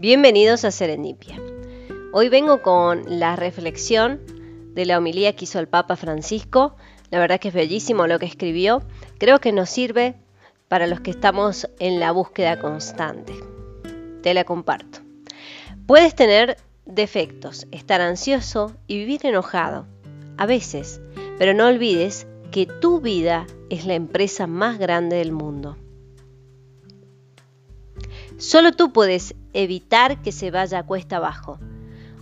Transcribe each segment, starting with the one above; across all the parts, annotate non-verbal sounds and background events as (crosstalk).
Bienvenidos a Serendipia. Hoy vengo con la reflexión de la homilía que hizo el Papa Francisco. La verdad que es bellísimo lo que escribió. Creo que nos sirve para los que estamos en la búsqueda constante. Te la comparto. Puedes tener defectos, estar ansioso y vivir enojado, a veces, pero no olvides que tu vida es la empresa más grande del mundo. Solo tú puedes evitar que se vaya cuesta abajo.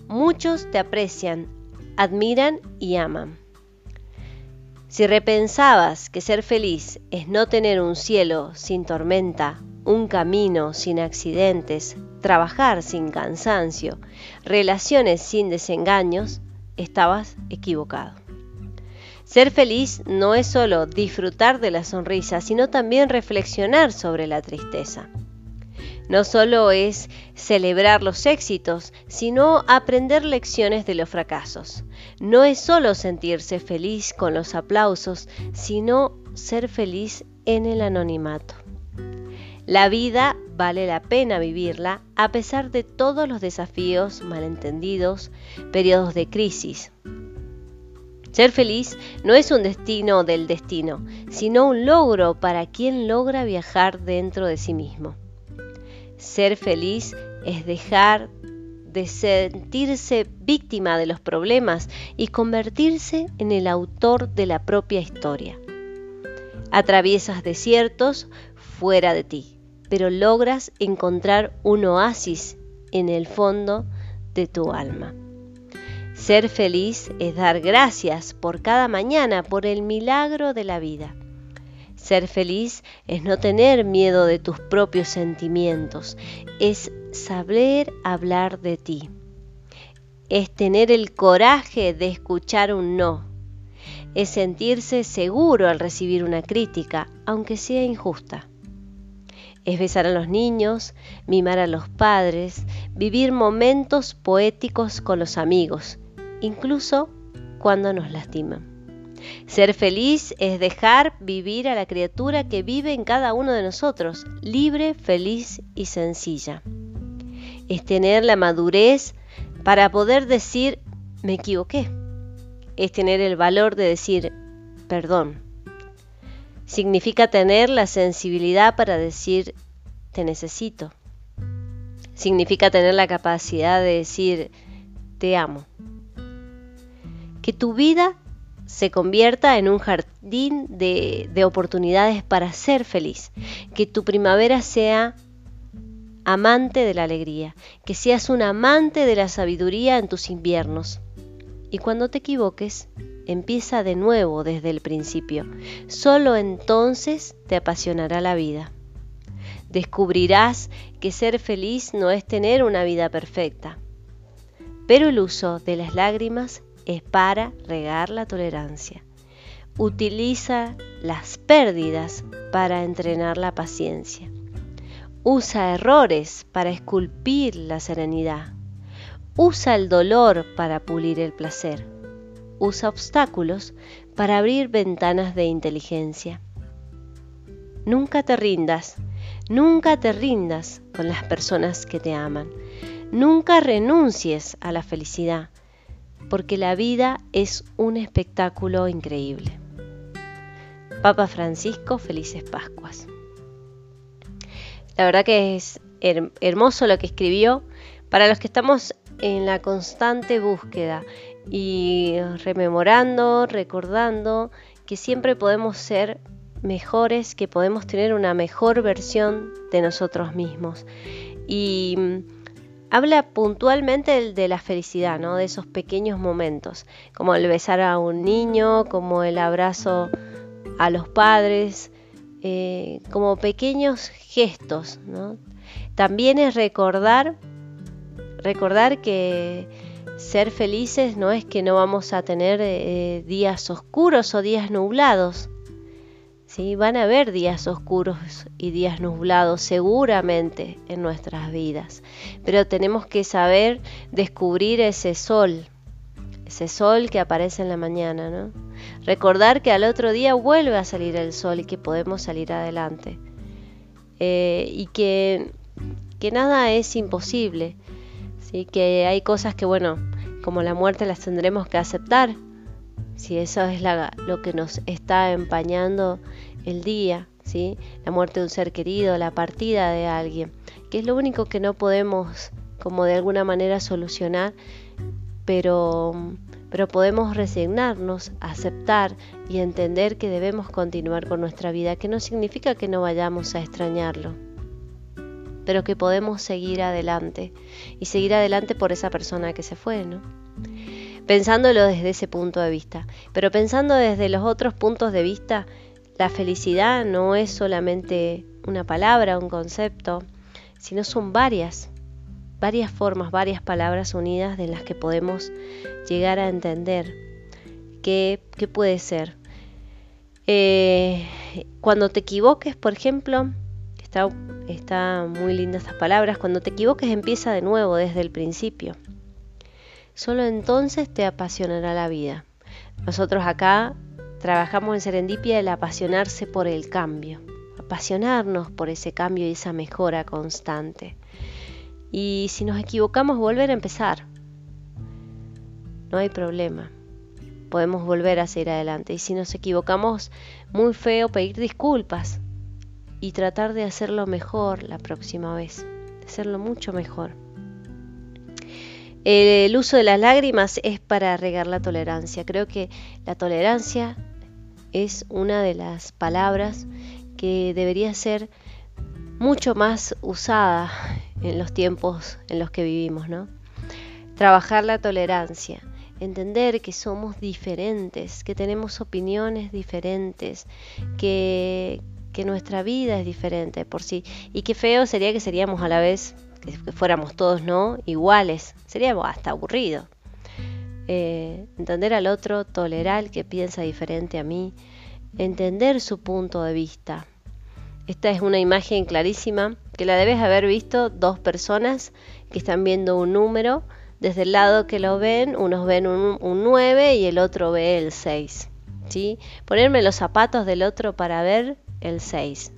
Muchos te aprecian, admiran y aman. Si repensabas que ser feliz es no tener un cielo sin tormenta, un camino sin accidentes, trabajar sin cansancio, relaciones sin desengaños, estabas equivocado. Ser feliz no es solo disfrutar de la sonrisa, sino también reflexionar sobre la tristeza. No solo es celebrar los éxitos, sino aprender lecciones de los fracasos. No es solo sentirse feliz con los aplausos, sino ser feliz en el anonimato. La vida vale la pena vivirla a pesar de todos los desafíos, malentendidos, periodos de crisis. Ser feliz no es un destino del destino, sino un logro para quien logra viajar dentro de sí mismo. Ser feliz es dejar de sentirse víctima de los problemas y convertirse en el autor de la propia historia. Atraviesas desiertos fuera de ti, pero logras encontrar un oasis en el fondo de tu alma. Ser feliz es dar gracias por cada mañana, por el milagro de la vida. Ser feliz es no tener miedo de tus propios sentimientos, es saber hablar de ti, es tener el coraje de escuchar un no, es sentirse seguro al recibir una crítica, aunque sea injusta. Es besar a los niños, mimar a los padres, vivir momentos poéticos con los amigos, incluso cuando nos lastiman. Ser feliz es dejar vivir a la criatura que vive en cada uno de nosotros, libre, feliz y sencilla. Es tener la madurez para poder decir, me equivoqué. Es tener el valor de decir, perdón. Significa tener la sensibilidad para decir, te necesito. Significa tener la capacidad de decir, te amo. Que tu vida se convierta en un jardín de, oportunidades para ser feliz. Que tu primavera sea amante de la alegría, que seas un amante de la sabiduría en tus inviernos. Y cuando te equivoques, empieza de nuevo desde el principio. Solo entonces te apasionará la vida. Descubrirás que ser feliz no es tener una vida perfecta, pero el uso de las lágrimas es para regar la tolerancia. Utiliza las pérdidas para entrenar la paciencia. Usa errores para esculpir la serenidad. Usa el dolor para pulir el placer. Usa obstáculos para abrir ventanas de inteligencia. Nunca te rindas, nunca te rindas con las personas que te aman. Nunca renuncies a la felicidad porque la vida es un espectáculo increíble. Papa Francisco, felices Pascuas. La verdad que es hermoso lo que escribió para los que estamos en la constante búsqueda y rememorando, recordando que siempre podemos ser mejores, que podemos tener una mejor versión de nosotros mismos. Y habla puntualmente de la felicidad, ¿no? de esos pequeños momentos, como el besar a un niño, como el abrazo a los padres, eh, como pequeños gestos. También es recordar, recordar que ser felices no es que no vamos a tener eh, días oscuros o días nublados, Van a haber días oscuros y días nublados seguramente en nuestras vidas, pero tenemos que saber descubrir ese sol, ese sol que aparece en la mañana, ¿no? Recordar que al otro día vuelve a salir el sol y que podemos salir adelante. Eh, y que que nada es imposible, ¿sí? que hay cosas que, bueno, como la muerte las tendremos que aceptar, si eso es lo que nos está empañando el día, ¿sí? la muerte de un ser querido, la partida de alguien, que es lo único que no podemos como de alguna manera solucionar, pero, pero podemos resignarnos, aceptar y entender que debemos continuar con nuestra vida, que no significa que no vayamos a extrañarlo, pero que podemos seguir adelante y seguir adelante por esa persona que se fue, ¿no? Pensándolo desde ese punto de vista, pero pensando desde los otros puntos de vista, la felicidad no es solamente una palabra, un concepto, sino son varias, varias formas, varias palabras unidas de las que podemos llegar a entender qué, puede ser. Eh, cuando te equivoques, por ejemplo, está, está muy linda estas palabras, cuando te equivoques empieza de nuevo desde el principio. Solo entonces te apasionará la vida. Nosotros acá trabajamos en Serendipia el apasionarse por el cambio, apasionarnos por ese cambio y esa mejora constante. Y si nos equivocamos, volver a empezar. No hay problema. Podemos volver a seguir adelante. Y si nos equivocamos, muy feo pedir disculpas y tratar de hacerlo mejor la próxima vez. De hacerlo mucho mejor. El uso de las lágrimas es para regar la tolerancia. Creo que la tolerancia es una de las palabras que debería ser mucho más usada en los tiempos en los que vivimos, ¿no? Trabajar la tolerancia, entender que somos diferentes, que tenemos opiniones diferentes, que, nuestra vida es diferente por sí. Y qué feo sería que seríamos a la vez, que fuéramos todos, ¿no? Iguales. Sería hasta aburrido. Eh, entender al otro, tolerar que piensa diferente a mí, entender su punto de vista. Esta es una imagen clarísima que la debes haber visto dos personas que están viendo un número. Desde el lado que lo ven, unos ven un, 9 y el otro ve el 6. ¿sí? Ponerme los zapatos del otro para ver el 6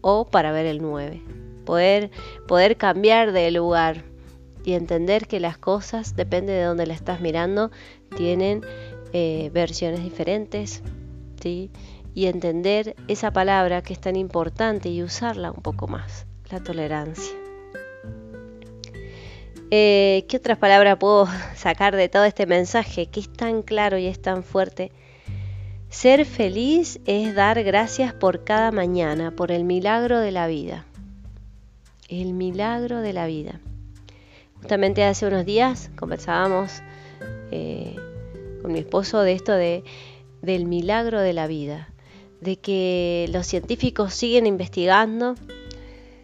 o para ver el 9. Poder, poder cambiar de lugar y entender que las cosas, depende de dónde la estás mirando, tienen eh, versiones diferentes. ¿sí? Y entender esa palabra que es tan importante y usarla un poco más la tolerancia. Eh, ¿Qué otras palabras puedo (laughs) sacar de todo este mensaje que es tan claro y es tan fuerte? Ser feliz es dar gracias por cada mañana, por el milagro de la vida. El milagro de la vida. Justamente hace unos días conversábamos eh, con mi esposo de esto de, del milagro de la vida, de que los científicos siguen investigando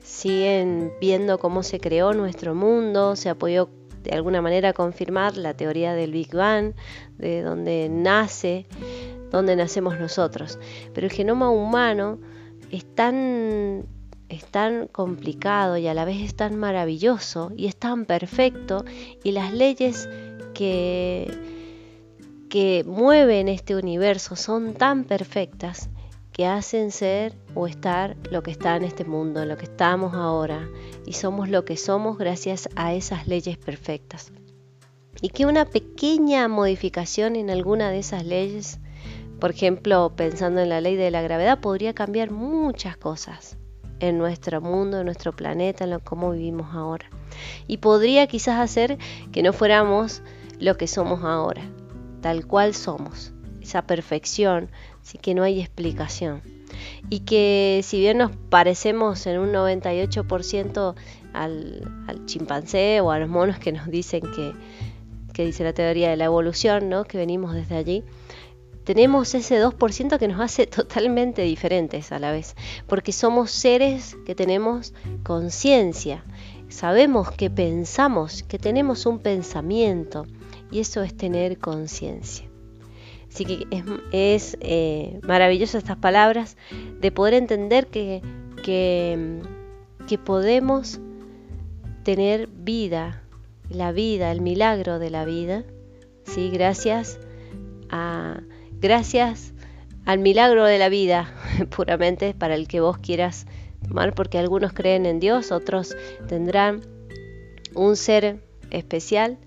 siguen viendo cómo se creó nuestro mundo, se ha podido de alguna manera confirmar la teoría del Big Bang, de donde nace, donde nacemos nosotros. Pero el genoma humano es tan, es tan complicado y a la vez es tan maravilloso y es tan perfecto y las leyes que, que mueven este universo son tan perfectas que hacen ser o estar lo que está en este mundo, lo que estamos ahora, y somos lo que somos gracias a esas leyes perfectas. Y que una pequeña modificación en alguna de esas leyes, por ejemplo, pensando en la ley de la gravedad, podría cambiar muchas cosas en nuestro mundo, en nuestro planeta, en lo cómo vivimos ahora. Y podría quizás hacer que no fuéramos lo que somos ahora, tal cual somos, esa perfección Así que no hay explicación. Y que si bien nos parecemos en un 98% al, al chimpancé o a los monos que nos dicen que, que dice la teoría de la evolución, ¿no? que venimos desde allí, tenemos ese 2% que nos hace (laughs) totalmente diferentes a la vez, porque somos seres que tenemos conciencia, sabemos que pensamos, que tenemos un pensamiento, y eso es tener conciencia. Así que es, eh, maravilloso estas palabras de poder entender que, que, podemos tener vida, la vida, el milagro de la vida, ¿sí? gracias, a, gracias al milagro de la vida, (laughs) puramente para el que vos quieras ¿mal? porque algunos creen en Dios, otros tendrán un ser especial,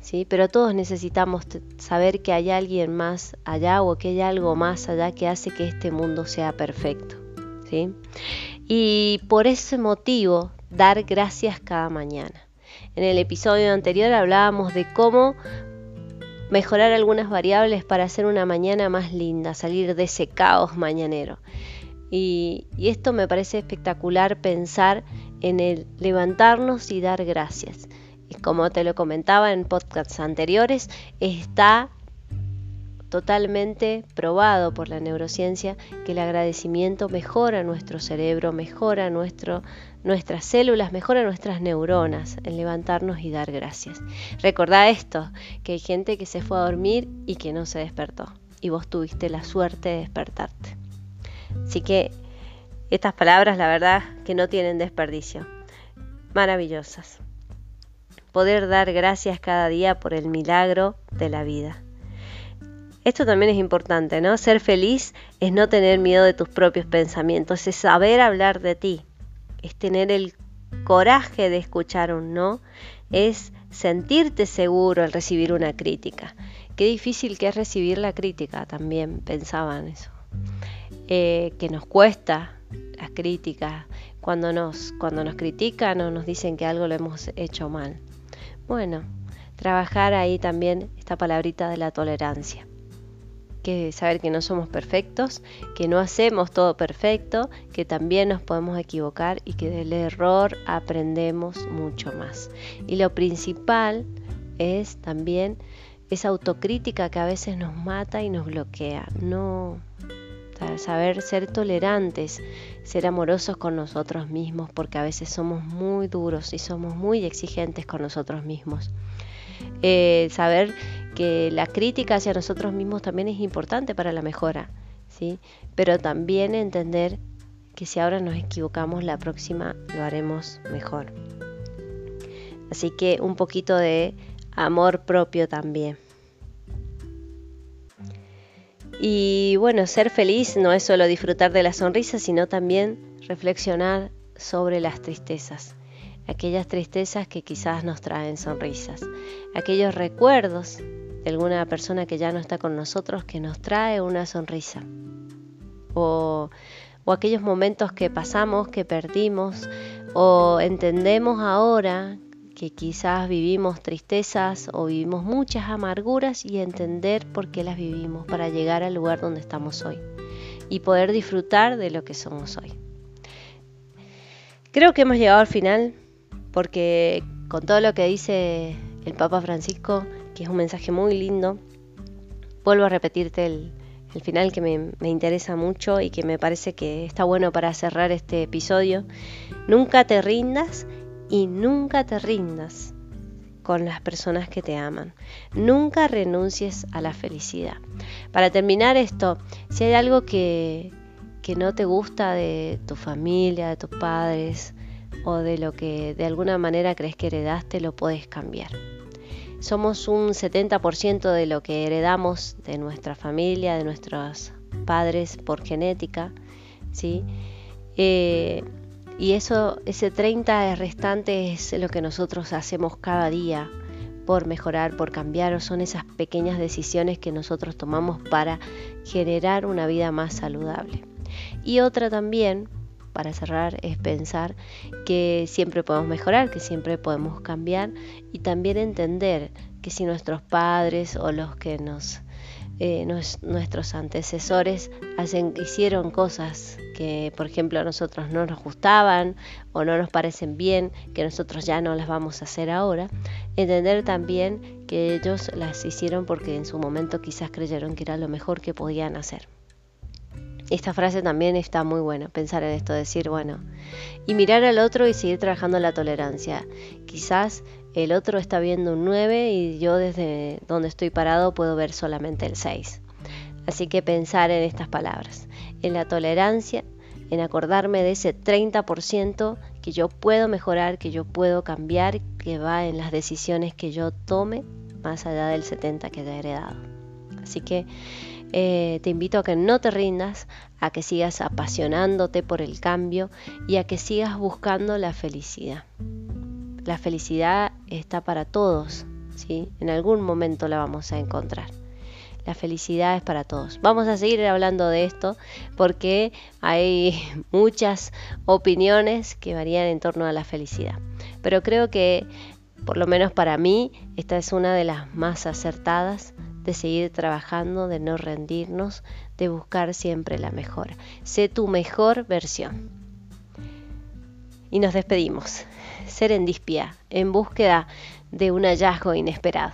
¿sí? pero todos necesitamos saber que hay alguien más allá o que hay algo más allá que hace que este mundo sea perfecto. ¿sí? Y por ese motivo, dar gracias cada mañana. En el episodio anterior hablábamos de cómo mejorar algunas variables para hacer una mañana más linda, salir de ese caos mañanero. Y, esto me parece espectacular pensar en el levantarnos y dar gracias. Y como te lo comentaba en podcasts anteriores, está totalmente probado por la neurociencia que el agradecimiento mejora nuestro cerebro, mejora nuestro, nuestras células, mejora nuestras neuronas en levantarnos y dar gracias. Recordá esto, que hay gente que se fue a dormir y que no se despertó y vos tuviste la suerte de despertarte. Así que estas palabras la verdad que no tienen desperdicio. Maravillosas. Poder dar gracias cada día por el milagro de la vida. Esto también es importante, ¿no? Ser feliz es no tener miedo de tus propios pensamientos, es saber hablar de ti, es tener el coraje de escuchar un no, es sentirte seguro al recibir una crítica. Qué difícil que es recibir la crítica, también pensaba en eso. Eh, que nos cuesta las críticas, cuando nos, cuando nos critican o nos dicen que algo lo hemos hecho mal. Bueno, trabajar ahí también esta palabrita de la tolerancia que saber que no somos perfectos, que no hacemos todo perfecto, que también nos podemos equivocar y que del error aprendemos mucho más. Y lo principal es también esa autocrítica que a veces nos mata y nos bloquea. No saber ser tolerantes, ser amorosos con nosotros mismos, porque a veces somos muy duros y somos muy exigentes con nosotros mismos. Eh, saber que la crítica hacia nosotros mismos también es importante para la mejora, ¿sí? pero también entender que si ahora nos equivocamos, la próxima lo haremos mejor. Así que un poquito de amor propio también. Y bueno, ser feliz no es solo disfrutar de la sonrisa, sino también reflexionar sobre las tristezas aquellas tristezas que quizás nos traen sonrisas, aquellos recuerdos de alguna persona que ya no está con nosotros que nos trae una sonrisa, o, o aquellos momentos que pasamos, que perdimos, o entendemos ahora que quizás vivimos tristezas o vivimos muchas amarguras y entender por qué las vivimos para llegar al lugar donde estamos hoy y poder disfrutar de lo que somos hoy. Creo que hemos llegado al final porque con todo lo que dice el Papa Francisco, es un mensaje muy lindo, vuelvo a repetirte el, final que me, me, interesa mucho y que me parece que está bueno para cerrar este episodio. Nunca te rindas y nunca te rindas con las personas que te aman. Nunca renuncies a la felicidad. Para terminar esto, si hay algo que, que no te gusta de tu familia, de tus padres, o de lo que de alguna manera crees que heredaste, lo puedes cambiar. Somos un 70% de lo que heredamos de nuestra familia, de nuestros padres por genética, ¿sí? Eh, y eso, ese 30 restante es lo que nosotros hacemos cada día por mejorar, por cambiar, o son esas pequeñas decisiones que nosotros tomamos para generar una vida más saludable. Y otra también para cerrar es pensar que siempre podemos mejorar, que siempre podemos cambiar y también entender que si nuestros padres o los que nos eh, nuestros antecesores hacen, hicieron cosas que, por ejemplo, a nosotros no nos gustaban o no nos parecen bien, que nosotros ya no las vamos a hacer ahora, entender también que ellos las hicieron porque en su momento quizás creyeron que era lo mejor que podían hacer. Esta frase también está muy buena, pensar en esto, decir, bueno, y mirar al otro y seguir trabajando la tolerancia. Quizás el otro está viendo un 9 y yo desde donde estoy parado puedo ver solamente el 6. Así que pensar en estas palabras, en la tolerancia, en acordarme de ese 30% que yo puedo mejorar, que yo puedo cambiar, que va en las decisiones que yo tome, más allá del 70% que he heredado. Así que Eh, te invito a que no te rindas, a que sigas apasionándote por el cambio y a que sigas buscando la felicidad. La felicidad está para todos, ¿sí? En algún momento la vamos a encontrar. La felicidad es para todos. Vamos a seguir hablando de esto porque hay (laughs) muchas opiniones que varían en torno a la felicidad. Pero creo que, por lo menos para mí, esta es una de las más acertadas de seguir trabajando, de no rendirnos, de buscar siempre la mejora. Sé tu mejor versión. Y nos despedimos. Serendispia, en búsqueda de un hallazgo inesperado.